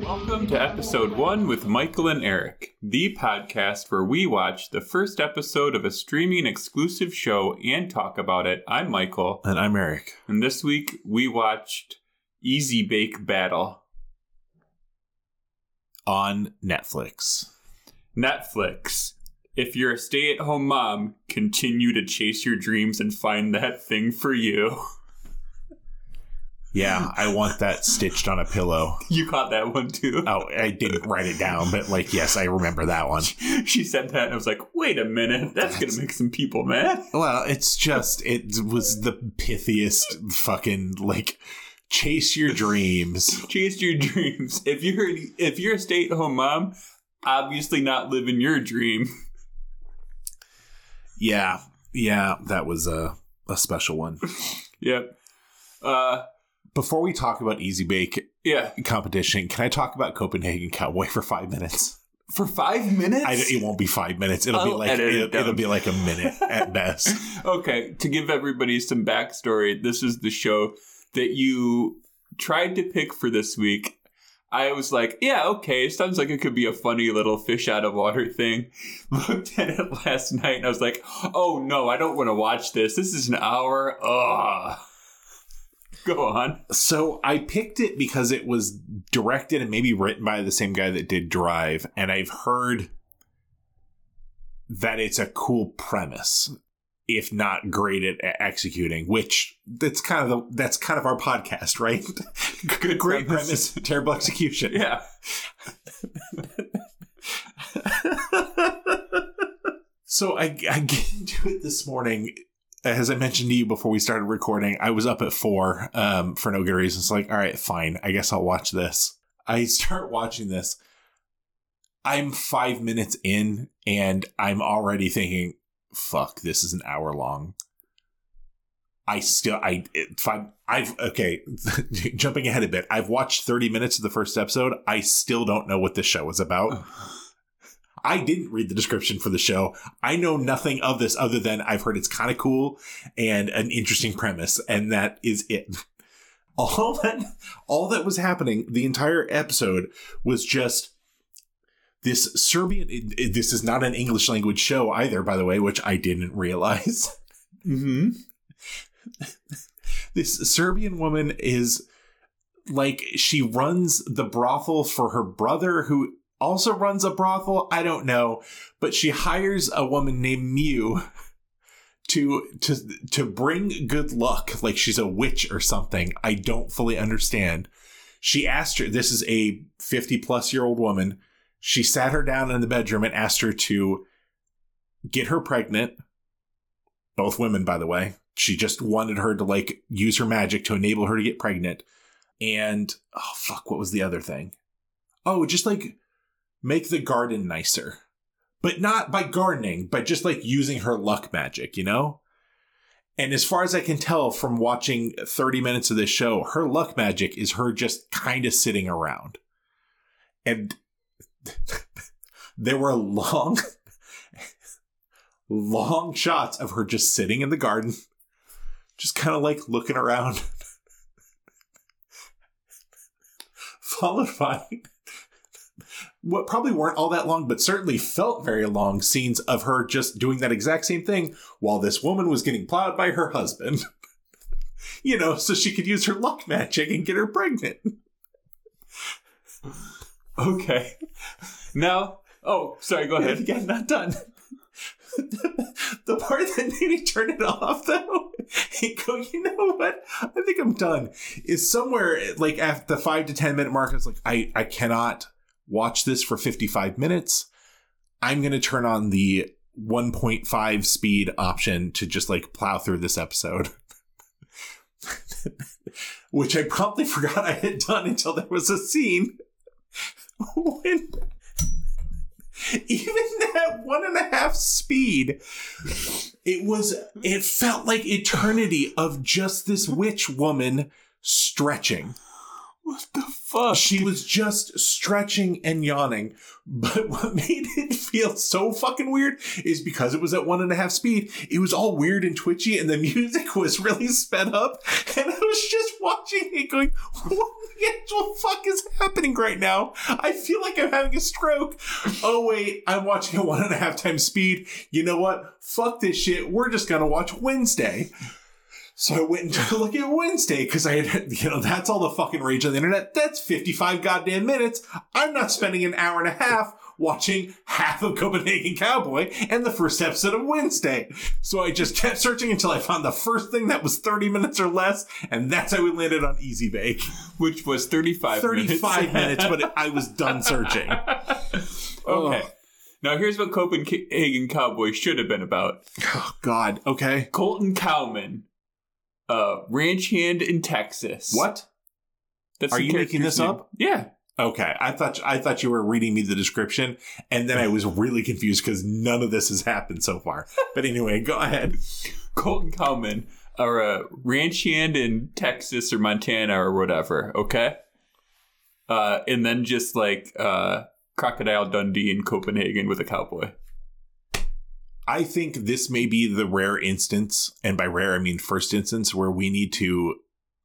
Welcome to episode one with Michael and Eric, the podcast where we watch the first episode of a streaming exclusive show and talk about it. I'm Michael, And I'm Eric. and this week we watched Easy Bake Battle. On Netflix. Netflix. If you're a stay at home mom, continue to chase your dreams and find that thing for you. Yeah, I want that stitched on a pillow. You caught that one too. Oh, I didn't write it down, but like, yes, I remember that one. She said that, and I was like, wait a minute, that's gonna make some people mad. Well, it's just, it was the pithiest fucking, like, chase your dreams. chase your dreams. If you're if you're a stay at home mom, obviously not living your dream. Yeah, yeah, that was a, a special one. Yep. Uh, Before we talk about Easy Bake yeah. competition, can I talk about Copenhagen Cowboy for five minutes? For five minutes. I, it won't be five minutes. It'll be I'll like it it'll, it'll be like a minute at best. okay. To give everybody some backstory, this is the show that you tried to pick for this week. I was like, yeah, okay, sounds like it could be a funny little fish out of water thing. Looked at it last night and I was like, oh no, I don't want to watch this. This is an hour. Ugh. Go on. So I picked it because it was directed and maybe written by the same guy that did Drive, and I've heard that it's a cool premise, if not great at executing. Which that's kind of the that's kind of our podcast, right? Good great premise. premise, terrible execution. Yeah. So I, I get into it this morning. As I mentioned to you before we started recording, I was up at four um, for no good reason. It's like, all right, fine. I guess I'll watch this. I start watching this. I'm five minutes in, and I'm already thinking, "Fuck, this is an hour long." I still, I, five, I've okay. jumping ahead a bit, I've watched 30 minutes of the first episode. I still don't know what this show is about. I didn't read the description for the show. I know nothing of this other than I've heard it's kind of cool and an interesting premise, and that is it. All that all that was happening the entire episode was just this Serbian it- it- this is not an English language show either by the way, which I didn't realize. Mm-hmm. this Serbian woman is like she runs the brothel for her brother who also runs a brothel. I don't know, but she hires a woman named Mew to to to bring good luck like she's a witch or something. I don't fully understand. She asked her this is a 50 plus year old woman. She sat her down in the bedroom and asked her to get her pregnant. Both women by the way. She just wanted her to like use her magic to enable her to get pregnant. And oh fuck, what was the other thing? Oh, just like make the garden nicer. But not by gardening, but just like using her luck magic, you know? And as far as I can tell from watching 30 minutes of this show, her luck magic is her just kind of sitting around. And there were long, long shots of her just sitting in the garden, just kind of like looking around. Followed by what probably weren't all that long, but certainly felt very long scenes of her just doing that exact same thing while this woman was getting plowed by her husband. you know, so she could use her luck magic and get her pregnant. Okay. Now, oh, sorry. Go ahead. Again, not done. the part that made me turn it off, though, and go, you know what? I think I'm done. Is somewhere like at the five to ten minute mark. It's like I I cannot watch this for 55 minutes. I'm going to turn on the 1.5 speed option to just like plow through this episode. Which I promptly forgot I had done until there was a scene when even at one and a half speed, it was it felt like eternity of just this witch woman stretching. What the fuck? She was just stretching and yawning. But what made it feel so fucking weird is because it was at one and a half speed, it was all weird and twitchy, and the music was really sped up. And I was just watching it going, What the actual fuck is happening right now? I feel like I'm having a stroke. Oh, wait, I'm watching at one and a half times speed. You know what? Fuck this shit. We're just gonna watch Wednesday. So I went and took a look at Wednesday because I had, you know, that's all the fucking rage on the internet. That's 55 goddamn minutes. I'm not spending an hour and a half watching half of Copenhagen Cowboy and the first episode of Wednesday. So I just kept searching until I found the first thing that was 30 minutes or less, and that's how we landed on Easy Bake. Which was 35 35 minutes, but it, I was done searching. Okay. Ugh. Now here's what Copenhagen Cowboy should have been about. Oh, God. Okay. Colton Cowman, uh, ranch hand in Texas. What? That's Are you making this name. up? Yeah. Okay, I thought I thought you were reading me the description, and then I was really confused because none of this has happened so far. But anyway, go ahead. Colton Cowman, or a ranch hand in Texas or Montana or whatever. Okay. Uh, and then just like uh, Crocodile Dundee in Copenhagen with a cowboy. I think this may be the rare instance, and by rare I mean first instance, where we need to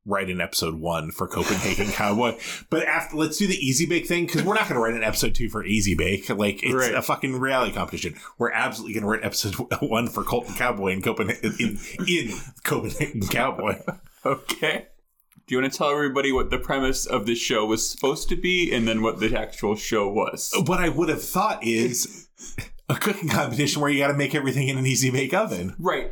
write an episode one for Copenhagen Cowboy. But after, let's do the Easy Bake thing because we're not going to write an episode two for Easy Bake. Like it's Right. a fucking reality competition. We're absolutely going to write episode one for Colton Cowboy in Copenhagen in, in Copenhagen Cowboy. Okay. Do you want to tell everybody what the premise of this show was supposed to be and then what the actual show was? what I would have thought is a cooking competition where you got to make everything in an easy bake oven. Right.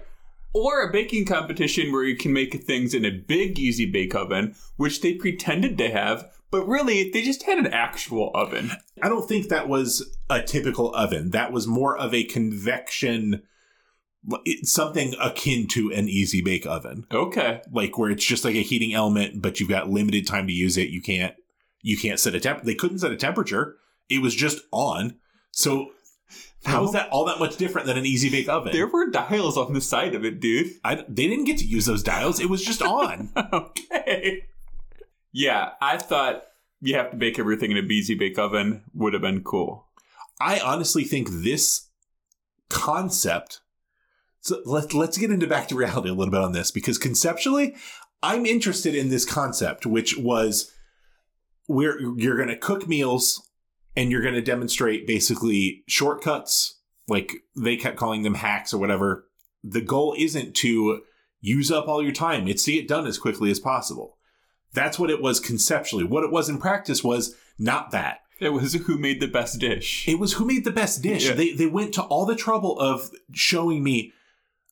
Or a baking competition where you can make things in a big easy bake oven, which they pretended to have, but really they just had an actual oven. I don't think that was a typical oven. That was more of a convection, something akin to an easy bake oven, Okay. like where it's just like a heating element, but you've got limited time to use it. You can't you can't set a temp. They couldn't set a temperature. It was just on. So how is that all that much different than an easy bake oven? There were dials on the side of it, dude. I, they didn't get to use those dials. It was just on. okay. Yeah, I thought you have to bake everything in a easy bake oven would have been cool. I honestly think this concept. So let's let's get into back to reality a little bit on this because conceptually, I'm interested in this concept, which was where you're going to cook meals and you're going to demonstrate basically shortcuts. Like they kept calling them hacks or whatever. The goal isn't to use up all your time; it's to get done as quickly as possible. That's what it was conceptually. What it was in practice was not that. It was who made the best dish. It was who made the best dish. Yeah. They they went to all the trouble of showing me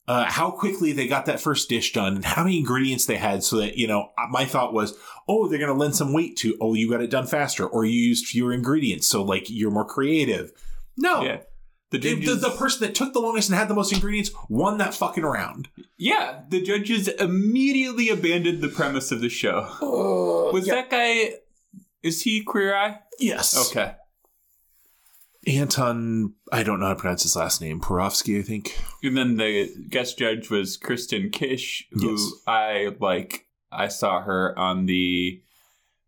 uh, how quickly they got that first dish done and how many ingredients they had, so that you know my thought was, oh, they're going to lend some weight to, oh, you got it done faster, or you used fewer ingredients, so like you're more creative. No, Yeah. The the, the, the person that took the longest and had the most ingredients won that fucking round. yeah, the judges immediately abandoned the premise of the show. Was that guy? Is he queer eye? Yes. Okay. Anton, I don't know how to pronounce his last name. Perovsky, I think. And then the guest judge was Kristen Kish, who Yes. I like. I saw her on the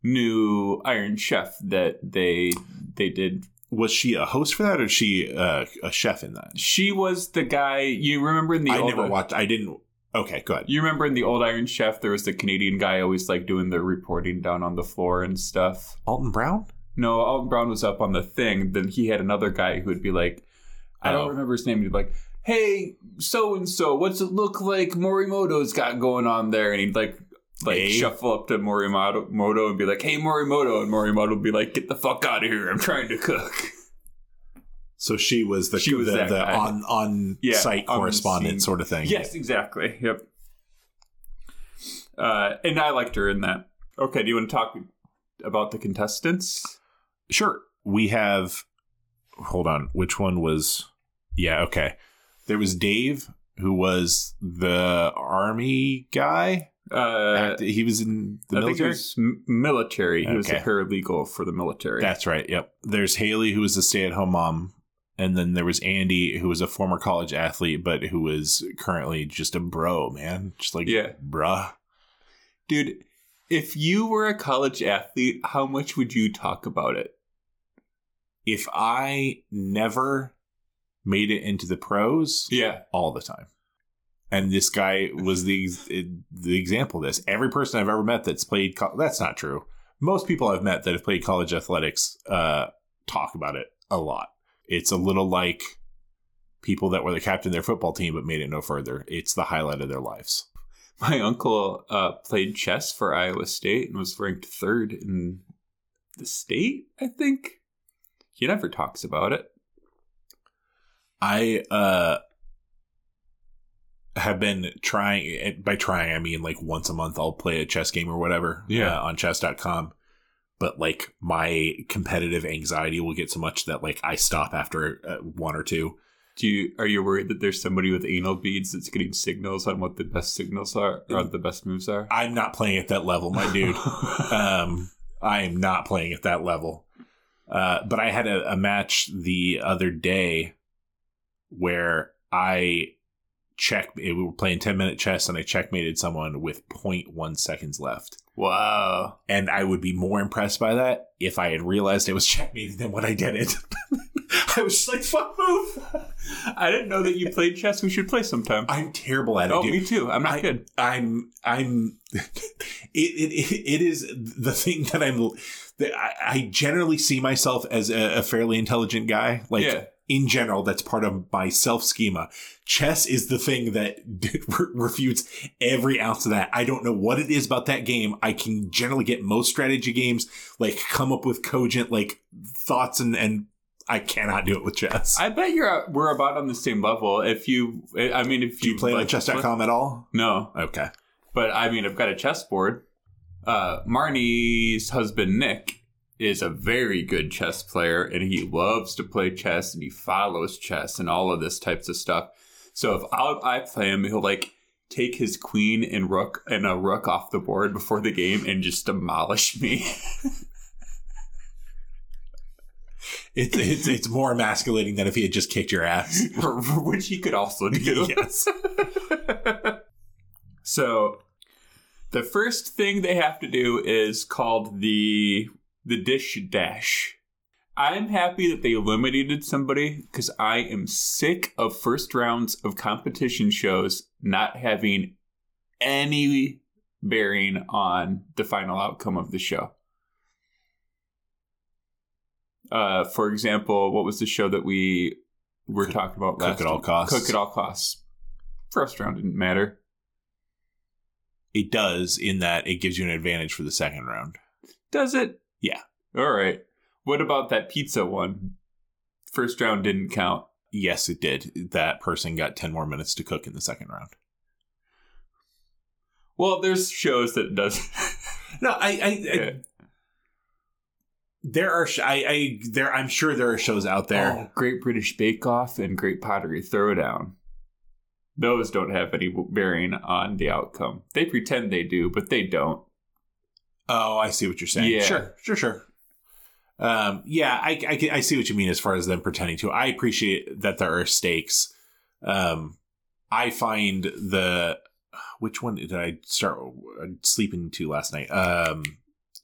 new Iron Chef that they they did. Was she a host for that, or is she uh, a chef in that? She was the guy you remember in the I old, never watched. I didn't. Okay, go ahead. You remember in the old Iron Chef, there was the Canadian guy always like doing the reporting down on the floor and stuff. Alton Brown. No, Alton Brown was up on the thing. Then he had another guy who would be like, I don't Oh. remember his name. He'd be like, "Hey, so and so, what's it look like Morimoto's got going on there?" And he'd like, like Hey. shuffle up to Morimoto Moto and be like, "Hey, Morimoto," and Morimoto would be like, "Get the fuck out of here! I'm trying to cook." So she was the She was the, the on on Yeah, site on correspondent sort of thing. yes, exactly. Yep. Uh, and I liked her in that. Okay, do you want to talk about the contestants? Sure. We have. Hold on. Which one was? Yeah. Okay. There was Dave, who was the army guy. Uh, he was in the I think military. was military. He was a paralegal for the military. That's right. Yep. There's Haley, who was a stay-at-home mom, and then there was Andy, who was a former college athlete, but who is currently just a bro, man. Just like Yeah. bruh. Dude, If you were a college athlete, how much would you talk about it? If I never made it into the pros, Yeah. all the time. And this guy was the the example of this. Every person I've ever met that's played co- that's not true. Most people I've met that have played college athletics uh, talk about it a lot. It's a little like people that were the captain of their football team but made it no further. It's the highlight of their lives. My uncle uh, played chess for Iowa State and was ranked third in the state, I think. He never talks about it. I uh have been trying by trying I mean like once a month I'll play a chess game or whatever Yeah. uh, on chess.com but like my competitive anxiety will get so much that like I stop after uh, one or two Do you are you worried that there's somebody with anal beads that's getting signals on what the best signals are or the best moves are? I'm not playing at that level my dude um I am not playing at that level uh but I had a, a match the other day where I check we were playing 10 minute chess and I checkmated someone with 0.1 seconds left. Wow. And I would be more impressed by that if I had realized it was checkmating than when I did it. I was just like, fuck move. I didn't know that you played chess. We should play sometime. I'm terrible at it. oh, dude. me too. I'm not I- good. I'm I'm it, it it is the thing that I'm that I, I generally see myself as a, a fairly intelligent guy. Like Yeah. In general, that's part of my self schema. Chess is the thing that refutes every ounce of that. I don't know what it is about that game. I can generally get most strategy games like come up with cogent like thoughts and and I cannot do it with chess. I bet you're we're about on the same level. If you, I mean, if do you play on chess.com at all? No, Okay. but I mean, I've got a chessboard. Uh, Marnie's husband Nick is a very good chess player, and he loves to play chess, and he follows chess and all of this types of stuff. So if I, I play him, he'll like take his queen and rook and a rook off the board before the game and just demolish me. It's it's it's more emasculating than if he had just kicked your ass. which he could also do. yes. so the first thing they have to do is called the the dish dash. I'm happy that they eliminated somebody because I am sick of first rounds of competition shows not having any bearing on the final outcome of the show. Uh, for example, what was the show that we were Cook- talking about Cook at all costs. Cook at all costs. First round didn't matter. It does in that it gives you an advantage for the second round. Does it? Yeah. All right. What about that pizza one? First round didn't count. Yes, it did. That person got 10 more minutes to cook in the second round. Well, there's shows that it does. No, I, I, I Yeah. there are, sh- I, I, there, I'm sure there are shows out there. Oh, Great British Bake Off and Great Pottery Throwdown. Those don't have any bearing on the outcome. They pretend they do, but they don't. Oh, I see what you're saying. Yeah. Sure, sure, sure. Um, yeah, I, I, I see what you mean as far as them pretending to. I appreciate that there are stakes. Um, I find the which one did I start sleeping to last night? Um,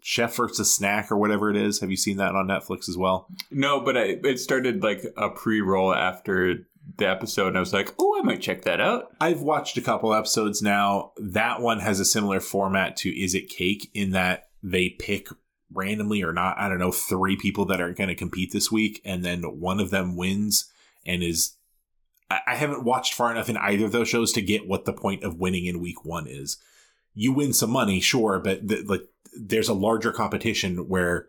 Chef versus Snack or whatever it is. Have you seen that on Netflix as well? No, but I, it started like a pre roll after the episode, and I was like, oh, I might check that out. I've watched a couple episodes now. That one has a similar format to Is It Cake in that they pick randomly or not, I don't know, three people that are going to compete this week, and then one of them wins and is. I I haven't watched far enough in either of those shows to get what the point of winning in week one is. You win some money, sure, but the, like there's a larger competition where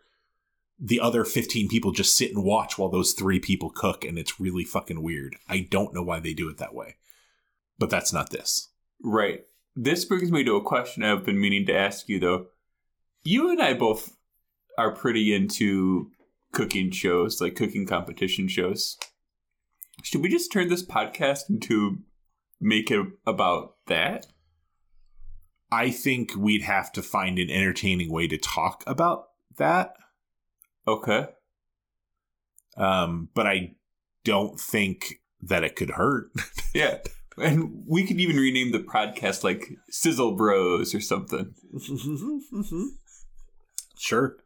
the other 15 people just sit and watch while those three people cook, and it's really fucking weird. I don't know why they do it that way but that's not this. Right. This brings me to a question I've been meaning to ask you, though. You and I both are pretty into cooking shows, like cooking competition shows. Should we just turn this podcast into make it about that? I think we'd have to find an entertaining way to talk about that. Okay. Um, but I don't think that it could hurt. Yeah. And we could even rename the podcast like Sizzle Bros or something. sure.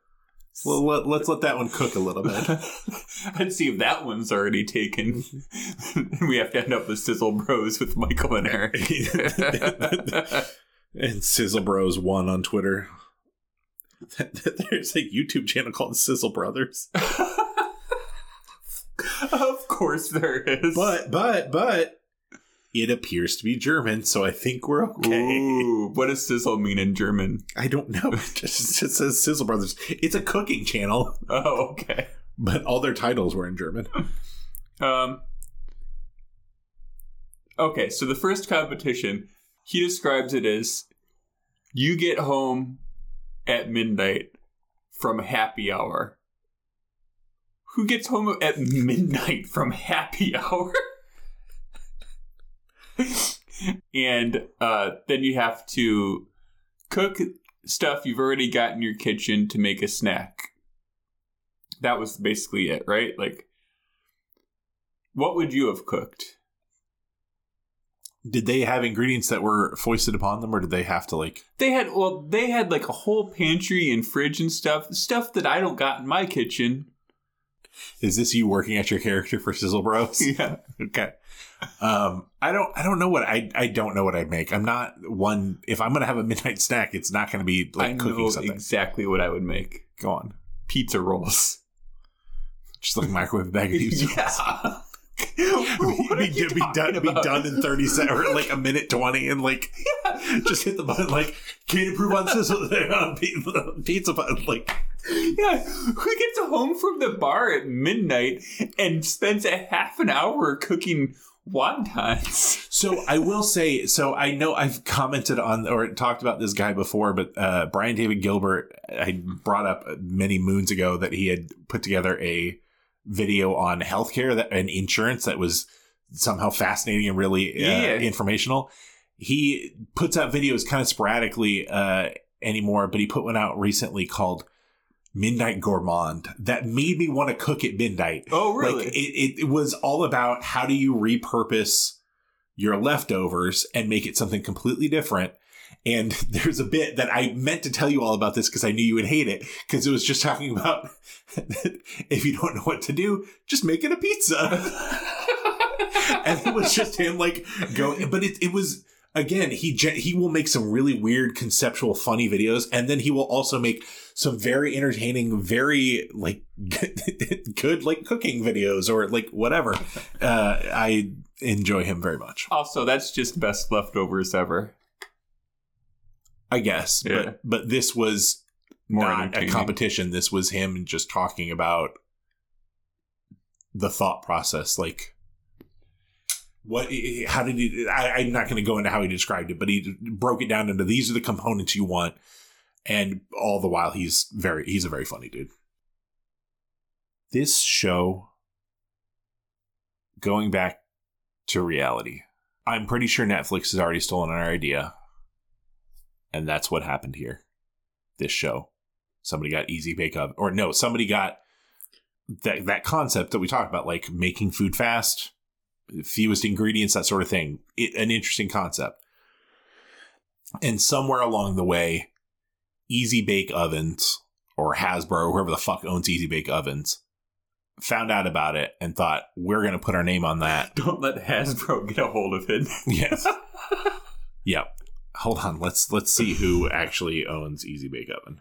Well, let, us let that one cook a little bit. Let's see if that one's already taken. we have to end up with Sizzle Bros with Michael and Eric. and Sizzle Bros one on Twitter. There's a YouTube channel called Sizzle Brothers. of course there is. But but but it appears to be German, so I think we're okay. Ooh, what does sizzle mean in German? I don't know. It just it says Sizzle Brothers. It's a cooking channel. Oh, okay. But all their titles were in German. Um. Okay, so the first competition, he describes it as you get home at midnight from happy hour. Who gets home at midnight from happy hour? and uh, then you have to cook stuff you've already got in your kitchen to make a snack. That was basically it, right? Like, what would you have cooked? Did they have ingredients that were foisted upon them, or did they have to like? They had well, they had like a whole pantry and fridge and stuff, stuff that I don't got in my kitchen. Is this you working at your character for Sizzle Bros? Yeah. okay. Um, I don't, I don't know what I, I don't know what I'd make. I'm not one. If I'm gonna have a midnight snack, it's not gonna be like I cooking something. Exactly what I would make. Go on. Pizza rolls. Just like microwave bag of pizza yeah. be, be, be, done, be done in 30 seconds or like a minute 20 and like yeah. just hit the button like can you improve on pizza, pizza button like yeah. Who gets home from the bar at midnight and spends a half an hour cooking wontons? So i will say so i know i've commented on or talked about this guy before but uh, brian david gilbert i brought up many moons ago that he had put together a video on healthcare that and insurance that was somehow fascinating and really uh, yeah. informational. He puts out videos kind of sporadically uh, anymore, but he put one out recently called Midnight Gourmand that made me want to cook at midnight. Oh, really? Like, it, it was all about how do you repurpose your leftovers and make it something completely different. And there's a bit that I meant to tell you all about this because I knew you would hate it because it was just talking about if you don't know what to do, just make it a pizza. and it was just him like going, but it, it was again he he will make some really weird conceptual funny videos and then he will also make some very entertaining very like good like cooking videos or like whatever. Uh i enjoy him very much. Also that's just best leftovers ever I guess. Yeah. But but this was More not a competition. This was him just talking about the thought process, like what how did he I, am not going to go into how he described it but he broke it down into these are the components you want and all the while he's very he's a very funny dude this show going back to reality i'm pretty sure netflix has already stolen our idea and that's what happened here. This show. Somebody got easy bake oven, or no, somebody got that that concept that we talked about, like making food fast, fewest ingredients, that sort of thing. It, an interesting concept. And somewhere along the way, Easy Bake Ovens or Hasbro or whoever the fuck owns Easy Bake Ovens found out about it and thought we're going to put our name on that. Don't let Hasbro get a hold of it. yes. yep hold on let's let's see who actually owns easy bake oven.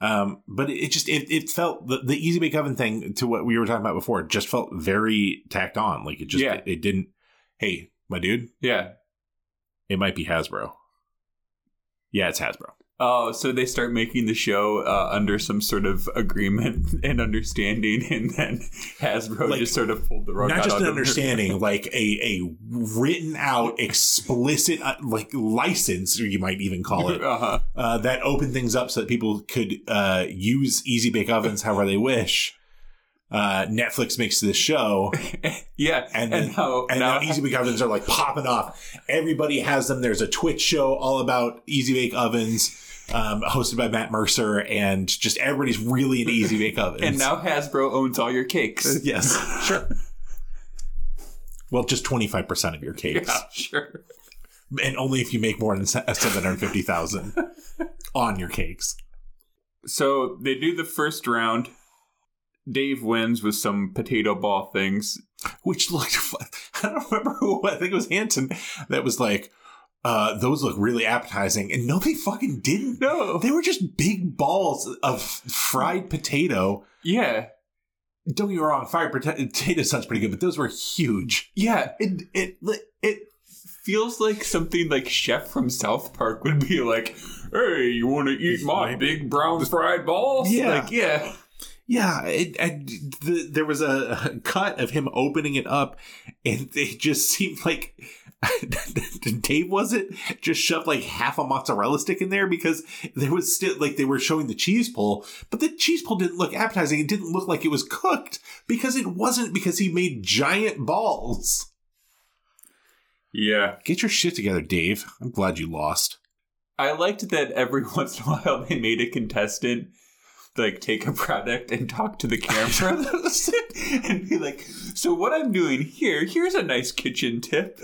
Um but it, just it, it felt the, the easy bake oven thing to what we were talking about before just felt very tacked on. Like it just yeah. it, it didn't hey my dude. Yeah. It might be hasbro. Yeah it's hasbro Oh, so they start making the show uh, under some sort of agreement and understanding, and then Hasbro like, just sort of pulled the rug. Not just an understanding, like a a written out explicit uh, like license, or you might even call it, uh-huh. uh, that opened things up so that people could uh, use Easy Bake Ovens however they wish uh, Netflix makes this show. yeah, and then, and, how, and now, now Easy Bake Ovens are like popping off. Everybody has them. There's a Twitch show all about Easy Bake Ovens um, hosted by Matt Mercer, and just everybody's really an Easy Bake Ovens. and now Hasbro owns all your cakes. yes, sure. Well, just 25% of your cakes. Yeah, sure. And only if you make more than 750,000 on your cakes. So they do the first round. Dave wins with some potato ball things. Which looked fun. I don't remember who, I think it was Hanson that was like, uh, those look really appetizing. And no, they fucking didn't. No. They were just big balls of fried potato. Yeah. Don't get me wrong, fried potato sounds pretty good, but those were huge. Yeah. It it it feels like something like Chef from South Park would be like, "Hey, you want to eat my big brown fried balls?" Yeah. Like, yeah. Yeah, it, the, there was a, a cut of him opening it up, and it just seemed like Dave wasn't just shoved like half a mozzarella stick in there because there was still like they were showing the cheese pull, but the cheese pull didn't look appetizing. It didn't look like it was cooked because it wasn't because he made giant balls. Yeah. Get your shit together, Dave. I'm glad you lost. I liked that every once in a while they made a contestant like take a product and talk to the camera and be like, "So what I'm doing here? Here's a nice kitchen tip."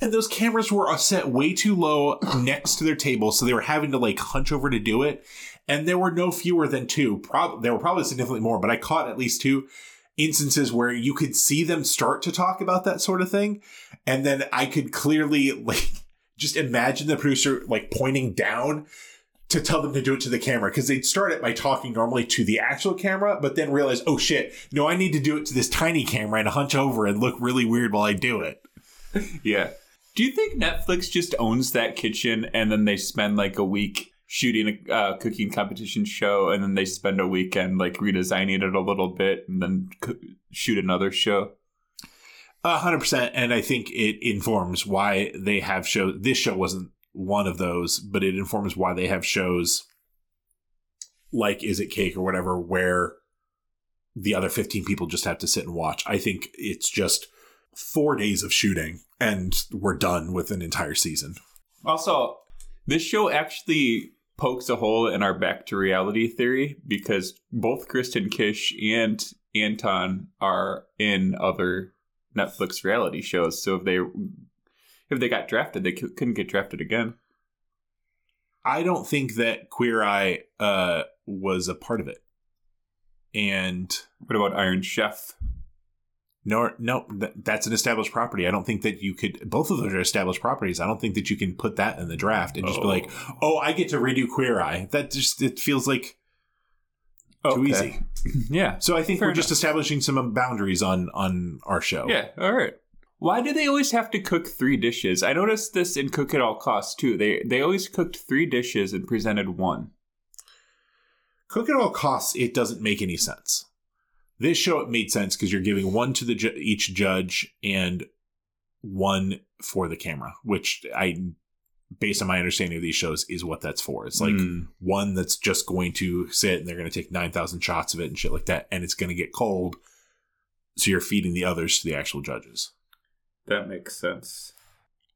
And those cameras were set way too low next to their table, so they were having to like hunch over to do it. And there were no fewer than two. Prob- there were probably significantly more, but I caught at least two instances where you could see them start to talk about that sort of thing, and then I could clearly like just imagine the producer like pointing down to tell them to do it to the camera because they'd start it by talking normally to the actual camera, but then realize, oh shit, no, I need to do it to this tiny camera and hunch over and look really weird while I do it. Yeah. Do you think Netflix just owns that kitchen and then they spend like a week shooting a uh, cooking competition show and then they spend a weekend like redesigning it a little bit and then co- shoot another show? A hundred percent, and I think it informs why they have shows. This show wasn't one of those, but it informs why they have shows like Is It Cake or whatever, where the other fifteen people just have to sit and watch. I think it's just four days of shooting, and we're done with an entire season. Also, this show actually pokes a hole in our back to reality theory because both Kristen Kish and Anton are in other Netflix reality shows. So if they if they got drafted, they couldn't get drafted again. I don't think that Queer Eye uh, was a part of it, and What about Iron Chef? No, no, th- that's an established property. I don't think that you could. Both of those are established properties. I don't think that you can put that in the draft and just be Oh. like, "Oh, I get to redo Queer Eye." That just it feels like too easy. Yeah. So I think Fair we're just establishing some boundaries on on our show. Yeah. All right. Why do they always have to cook three dishes? I noticed this in Cook at All Costs too. They they always cooked three dishes and presented one. Cook at all costs. It doesn't make any sense. This show it made sense because you're giving one to the ju- each judge and one for the camera, which I, based on my understanding of these shows, is what that's for. It's like Mm. one that's just going to sit and they're going to take 9,000 shots of it and shit like that. And it's going to get cold. So you're feeding the others to the actual judges. that makes sense.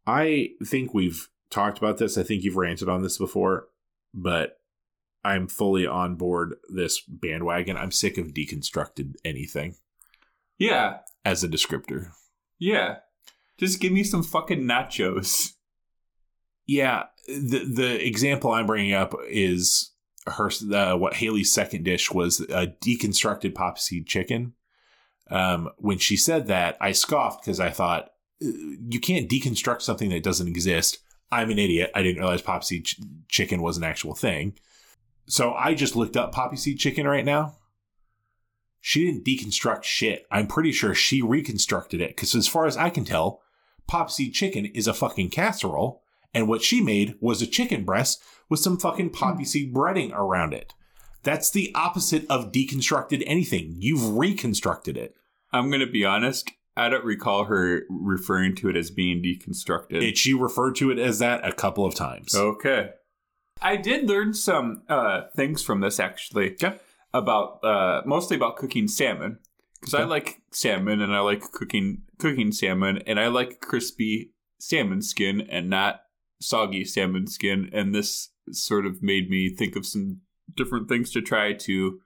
I think we've talked about this. I think you've ranted on this before, but I'm fully on board this bandwagon. I'm sick of deconstructed anything Yeah. as a descriptor. Yeah. Just give me some fucking nachos. Yeah, the the example I'm bringing up is her uh, what Haley's second dish was a deconstructed poppy seed chicken. Um, when she said that, I scoffed because I thought "Uh, you can't deconstruct something that doesn't exist. I'm an idiot. I didn't realize poppy seed ch- chicken was an actual thing. So I just looked up poppy seed chicken right now. She didn't deconstruct shit. I'm pretty sure she reconstructed it because, as far as I can tell, poppy seed chicken is a fucking casserole and what she made was a chicken breast with some fucking hmm. poppy seed breading around it. That's the opposite of deconstructed anything. You've reconstructed it. I'm gonna be honest. I don't recall her referring to it as being deconstructed. it she referred to it as that a couple of times. Okay. I did learn some uh, things from this actually. Okay. About uh, mostly about cooking salmon because I like salmon and I like cooking cooking salmon and I like crispy salmon skin and not soggy salmon skin and this sort of made me think of some different things to try to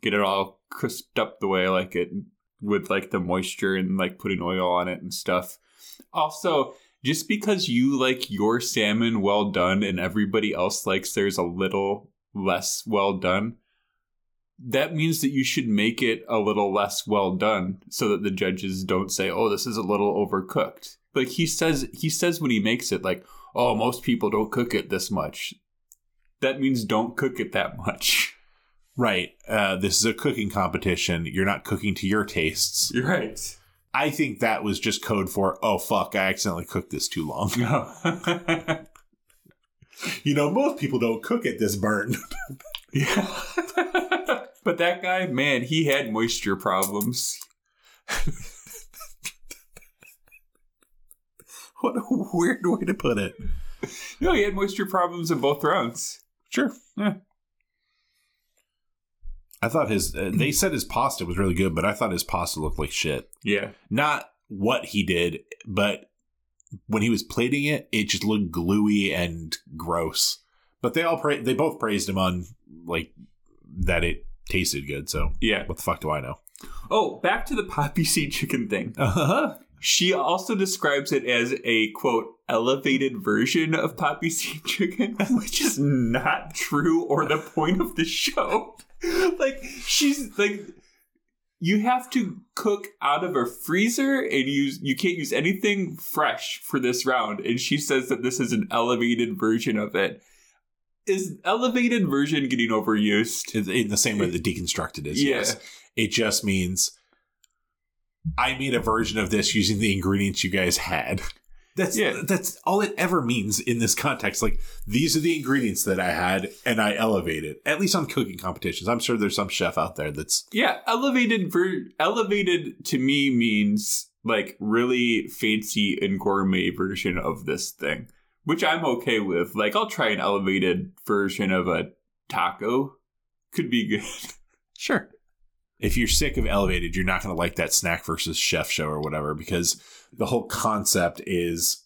get it all crisped up the way I like it. with like the moisture and like putting oil on it and stuff. Also, just because you like your salmon well done and everybody else likes theirs a little less well done, that means that you should make it a little less well done so that the judges don't say, "Oh, this is a little overcooked." Like he says he says when he makes it like, "Oh, most people don't cook it this much." That means don't cook it that much. Right. Uh, this is a cooking competition. You're not cooking to your tastes. You're right. I think that was just code for, oh, fuck, I accidentally cooked this too long. No. you know, most people don't cook it this burn. yeah. but that guy, man, he had moisture problems. what a weird way to put it. No, he had moisture problems in both rounds. Sure. Yeah. I thought his, uh, they said his pasta was really good, but I thought his pasta looked like shit. Yeah. Not what he did, but when he was plating it, it just looked gluey and gross. But they all pra- they both praised him on like that it tasted good. So Yeah. what the fuck do I know? Oh, back to the poppy seed chicken thing. Uh-huh. She also describes it as a quote elevated version of poppy seed chicken, which is not true or the point of the show. like she's like you have to cook out of a freezer and use you can't use anything fresh for this round and she says that this is an elevated version of it. Is elevated version getting overused? In- the same way that deconstructed is, Yeah. yes. It just means I made a version of this using the ingredients you guys had. That's Yeah. that's all it ever means in this context. Like these are the ingredients that I had and I elevated. It at least on cooking competitions. I'm sure there's some chef out there that's Yeah, elevated ver- elevated to me means like really fancy and gourmet version of this thing, which I'm okay with. Like I'll try an elevated version of a taco. Could be good. Sure. If you're sick of elevated, you're not going to like that snack versus chef show or whatever because the whole concept is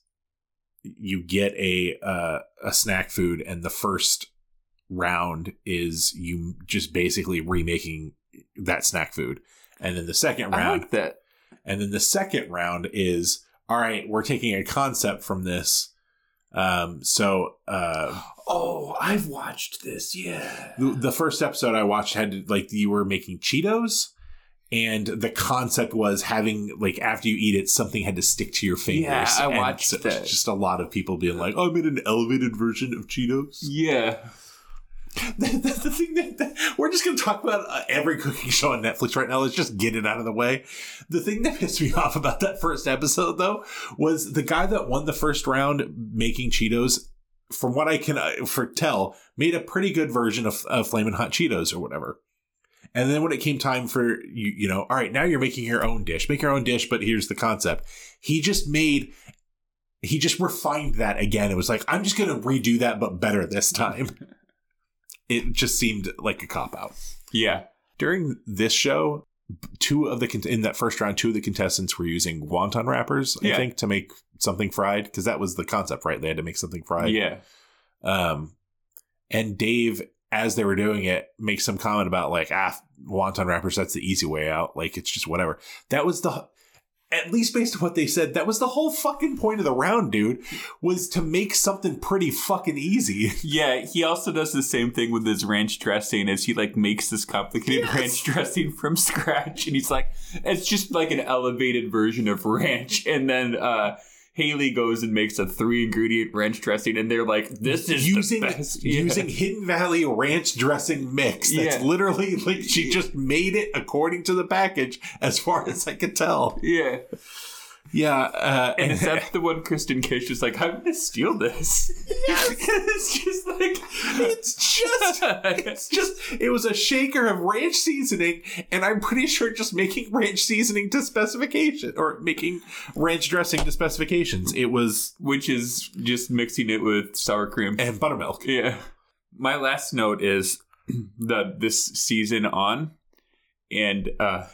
you get a uh, a snack food and the first round is you just basically remaking that snack food. And then the second I round like that. and then the second round is all right, we're taking a concept from this um so uh Oh, I've watched this. Yeah. the, the first episode I watched had like you were making Cheetos, and the concept was having like after you eat it, something had to stick to your fingers. Yeah, I And watched so it that. Just a lot of people being like, "Oh, I made an elevated version of Cheetos." Yeah. the thing that, that- we're just going to talk about uh, every cooking show on Netflix right now. Let's just get it out of the way. The thing that pissed me off about that first episode, though, was the guy that won the first round making Cheetos. From what I can uh, foretell, made a pretty good version of, of Flamin' Hot Cheetos or whatever. And then when it came time for you, you know, all right, now you're making your own dish. Make your own dish, but here's the concept. He just made he just refined that again. It was like, I'm just gonna redo that, but better this time. it just seemed like a cop out. Yeah. During this show, two of the in that first round, two of the contestants were using wonton wrappers, I Yeah. think, to make something fried because that was the concept, right? They had to make something fried. Yeah. Um, and Dave, as they were doing it, makes some comment about like, ah, wonton wrappers, that's the easy way out. Like, it's just whatever. That was the, at least based on what they said, that was the whole fucking point of the round, dude, was to make something pretty fucking easy. Yeah, he also does the same thing with his ranch dressing as he like makes this complicated Yes. ranch dressing from scratch and he's like it's just like an elevated version of ranch and then uh Haley goes and makes a three ingredient ranch dressing and they're like this is using the best Yeah. using Hidden Valley ranch dressing mix. That's Yeah. literally like she just made it according to the package, as far as I could tell. yeah Yeah, uh, and is that the one Kristen Kish is like I'm gonna steal this Yes. it's just like it's just it's just it was a shaker of ranch seasoning, and I'm pretty sure just making ranch seasoning to specification or making ranch dressing to specifications. It was which is just mixing it with sour cream and buttermilk. Yeah. My last note is the this season on, and uh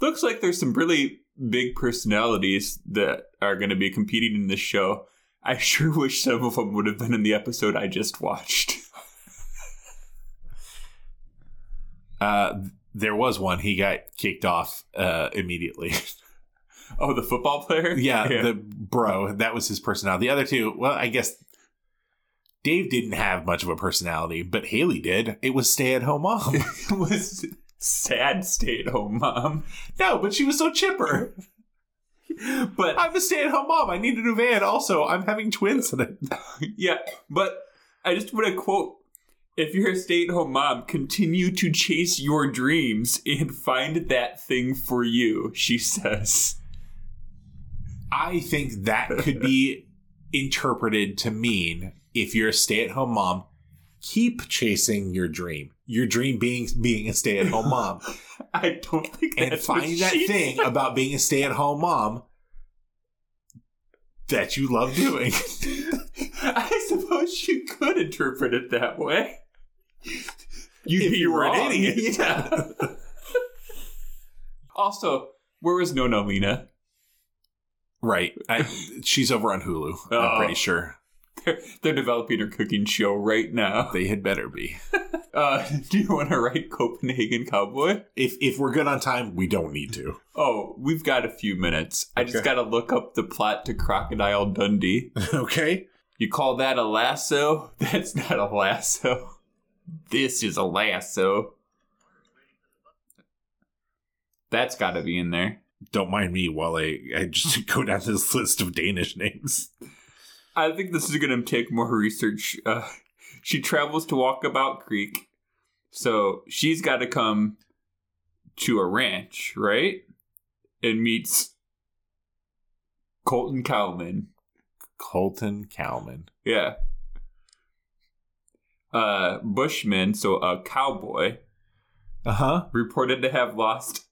looks like there's some really big personalities that are going to be competing in this show. I sure wish some of them would have been in the episode I just watched. Uh, there was one. He got kicked off uh, immediately. Oh, the football player? yeah, the bro. That was his personality. The other two, well, I guess Dave didn't have much of a personality, but Haley did. It was stay at home mom. it was sad stay at home mom. no, but she was so chipper. But I'm a stay at home mom. I need a new van. Also, I'm having twins yeah, but I just want to quote if you're a stay at home mom, continue to chase your dreams and find that thing for you, she says. I think that could be interpreted to mean if you're a stay at home mom, keep chasing your dream. Your dream being being a stay at home mom. I don't think and find that thing about being a stay at home mom that you love doing. I suppose you could interpret it that way. You'd If be you were an wrong. idiot. Yeah. also, where is was Nona Lena? right. I, she's over on Hulu. Oh. I'm pretty sure. They're, they're developing a cooking show right now. They had better be. Uh, do you want to write Copenhagen Cowboy? If if we're good on time, we don't need to. Oh, we've got a few minutes. I just Okay. got to look up the plot to Crocodile Dundee. okay. You call that a lasso? That's not a lasso. This is a lasso. That's got to be in there. Don't mind me while I, I just go down this list of Danish names. I think this is going to take more research. Uh, she travels to Walkabout Creek, so she's got to come to a ranch, right? And meets Colton Cowman. Colton Cowman. Yeah. Uh, Bushman, so a cowboy, Uh huh. reported to have lost.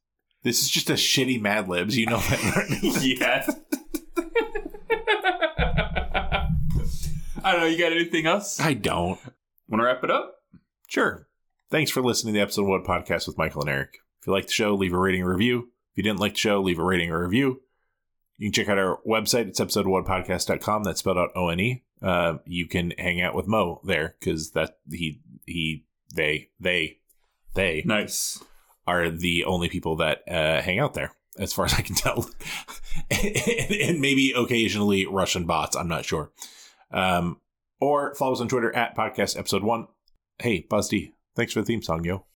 This is just a shitty Mad Libs. You know that. yes. I don't know. You got anything else? I don't. Want to wrap it up? Sure. Thanks for listening to the episode one podcast with Michael and Eric. If you liked the show, leave a rating or review. If you didn't like the show, leave a rating or review. You can check out our website. It's episode one podcast.com. That's spelled out O N E. Uh, you can hang out with Mo there because that he, he, they, they, they Nice. are the only people that uh, hang out there, as far as I can tell. and, and maybe occasionally Russian bots. I'm not sure. Um, or follow us on Twitter at podcast episode one. Hey, Buzz thanks for the theme song, yo.